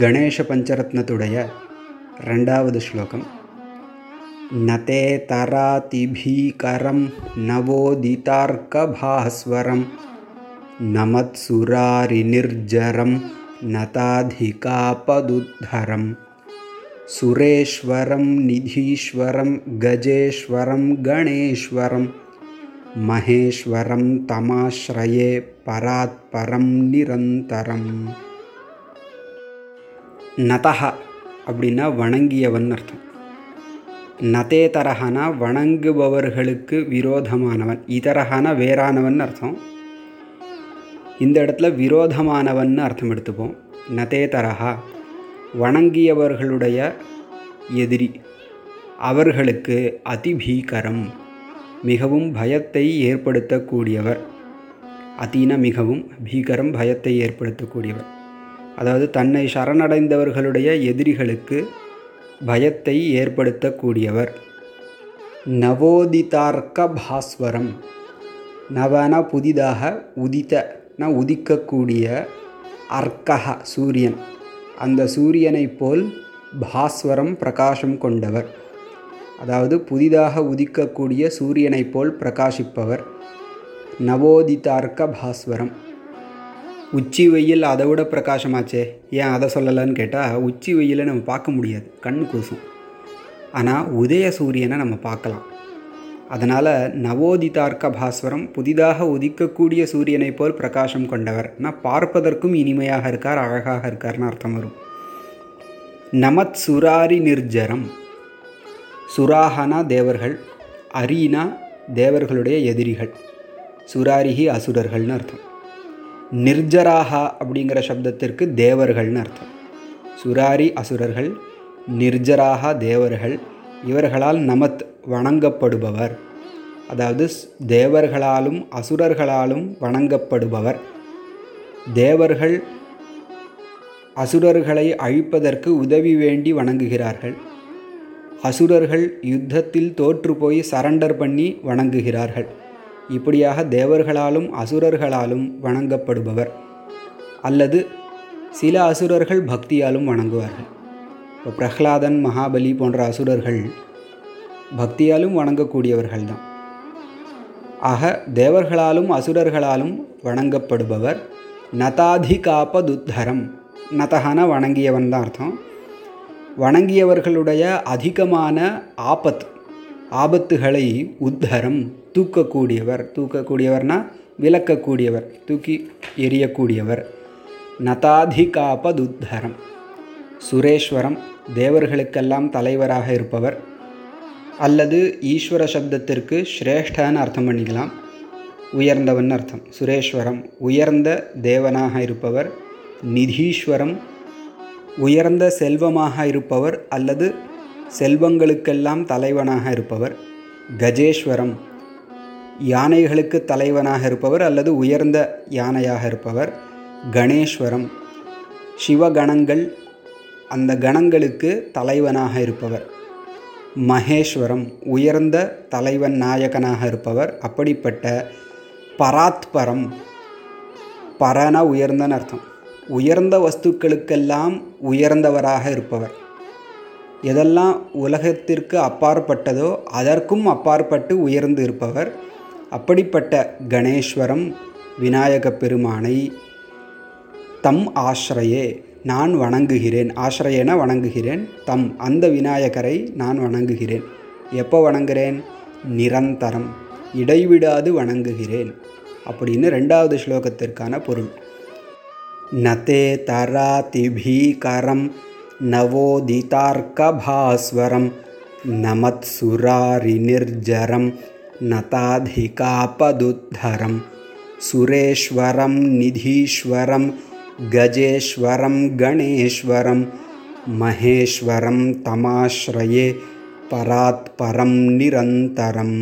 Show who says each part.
Speaker 1: गणेशपञ्चरत्नतुडय रवद् श्लोकं नतेतरातिभीकरं नवोदितार्कभास्वरं न मत्सुरारिनिर्जरं नताधिकापदुद्धरं सुरेश्वरं निधीश्वरं गजेश्वरं गणेश्वरं महेश्वरं तमाश्रये परात्परं निरन्तरम्। நதஹா அப்படின்னா வணங்கியவன் அர்த்தம். நதேதரஹனா வணங்குபவர்களுக்கு விரோதமானவன். இதரஹனா வேறானவன் அர்த்தம். இந்த இடத்துல விரோதமானவன் அர்த்தம் எடுத்துப்போம். நதேதரஹா வணங்கியவர்களுடைய எதிரி. அவர்களுக்கு அதிபீகரம் மிகவும் பயத்தை ஏற்படுத்தக்கூடியவர். அதின மிகவும் பீகரம் பயத்தை ஏற்படுத்தக்கூடியவர். அதாவது தன்னை சரணடைந்தவர்களுடைய எதிரிகளுக்கு பயத்தை ஏற்படுத்தக்கூடியவர். நவோதிதார்க்க பாஸ்வரம். நவன புதிதாக உதித்தன உதிக்கக்கூடிய அர்க்கஹ சூரியன். அந்த சூரியனைப் போல் பாஸ்வரம் பிரகாசம் கொண்டவர். அதாவது புதிதாக உதிக்கக்கூடிய சூரியனைப் போல் பிரகாசிப்பவர். நவோதிதார்க்க பாஸ்வரம். உச்சி வெயில் அதை விட பிரகாசமாச்சே. ஏன் அதை சொல்லலைன்னு கேட்டால் உச்சி வெயிலை நம்ம பார்க்க முடியாது. கண் கூசும். ஆனால் உதய சூரியனை நம்ம பார்க்கலாம். அதனால் நவோதிதார்க்க பாஸ்வரம் புதிதாக உதிக்கக்கூடிய சூரியனைப் போல் பிரகாசம் கொண்டவர். நான் பார்ப்பதற்கும் இனிமையாக இருக்கார் அழகாக இருக்கார்னு அர்த்தம் வரும். நமத் சுராரி நிர்ஜரம். சுராகனா தேவர்கள் அரினா தேவர்களுடைய எதிரிகள். சுராரிகி அசுரர்கள்னு அர்த்தம். நிர்ஜராகா அப்படிங்கிற சப்தத்திற்கு தேவர்கள்னு அர்த்தம். சுராரி அசுரர்கள் நிர்ஜராகா தேவர்கள் இவர்களால் நமத் வணங்கப்படுபவர். அதாவது தேவர்களாலும் அசுரர்களாலும் வணங்கப்படுபவர். தேவர்கள் அசுரர்களை அழிப்பதற்கு உதவி வேண்டி வணங்குகிறார்கள். அசுரர்கள் யுத்தத்தில் தோற்று போய் சரண்டர் பண்ணி வணங்குகிறார்கள். இப்படியாக தேவர்களாலும் அசுரர்களாலும் வணங்கப்படுபவர். அல்லது சில அசுரர்கள் பக்தியாலும் வணங்குவார்கள். இப்போ பிரஹ்லாதன் மகாபலி போன்ற அசுரர்கள் பக்தியாலும் வணங்கக்கூடியவர்கள் தான் ஆக தேவர்களாலும் அசுரர்களாலும் வணங்கப்படுபவர் நதாதிகாபதுத்தரம். நதகன வணங்கியவன் தான் அர்த்தம். வணங்கியவர்களுடைய அதிகமான ஆபத் ஆபத்துகளை உத்தரம் தூக்கக்கூடியவர். தூக்கக்கூடியவர்னா விளக்கக்கூடியவர் தூக்கி எரியக்கூடியவர் நதாதிகாபதுத்தரம். சுரேஸ்வரம் தேவர்களுக்கெல்லாம் தலைவராக இருப்பவர். அல்லது ஈஸ்வர சப்தத்திற்கு ஸ்ரேஷ்டன்னு அர்த்தம் பண்ணிக்கலாம். உயர்ந்தவன் அர்த்தம். சுரேஸ்வரம் உயர்ந்த தேவனாக இருப்பவர். நிதீஸ்வரம் உயர்ந்த செல்வமாக இருப்பவர் அல்லது செல்வங்களுக்கெல்லாம் தலைவனாக இருப்பவர் கஜேஸ்வரம். யானைகளுக்கு தலைவனாக இருப்பவர் அல்லது உயர்ந்த யானையாக இருப்பவர் கணேஸ்வரம். சிவகணங்கள் அந்த கணங்களுக்கு தலைவனாக இருப்பவர். மகேஸ்வரம் உயர்ந்த தலைவன் நாயகனாக இருப்பவர். அப்படிப்பட்ட பராத்பரம் பரன உயர்ந்தன்னு அர்த்தம். உயர்ந்த வஸ்துக்களுக்கெல்லாம் உயர்ந்தவராக இருப்பவர். எதெல்லாம் உலகத்திற்கு அப்பாற்பட்டதோ அதற்கும் அப்பாற்பட்டு உயர்ந்து இருப்பவர் அப்படிப்பட்ட கணேஸ்வரம் விநாயக பெருமானை தம் ஆசிரையே நான் வணங்குகிறேன். ஆசிரியன வணங்குகிறேன். தம் அந்த விநாயகரை நான் வணங்குகிறேன். எப்போ வணங்குகிறேன் நிரந்தரம் இடைவிடாது வணங்குகிறேன். அப்படின்னு ரெண்டாவது ஸ்லோகத்திற்கான பொருள். நதே தராதிபீகரம் नवोदितार्कभास्वरं न मत्सुरारिनिर्जरं नताधिकापदुद्धरं सुरेश्वरं निधीश्वरं गजेश्वरं गणेश्वरं महेश्वरं तमाश्रये परात्परं निरन्तरम्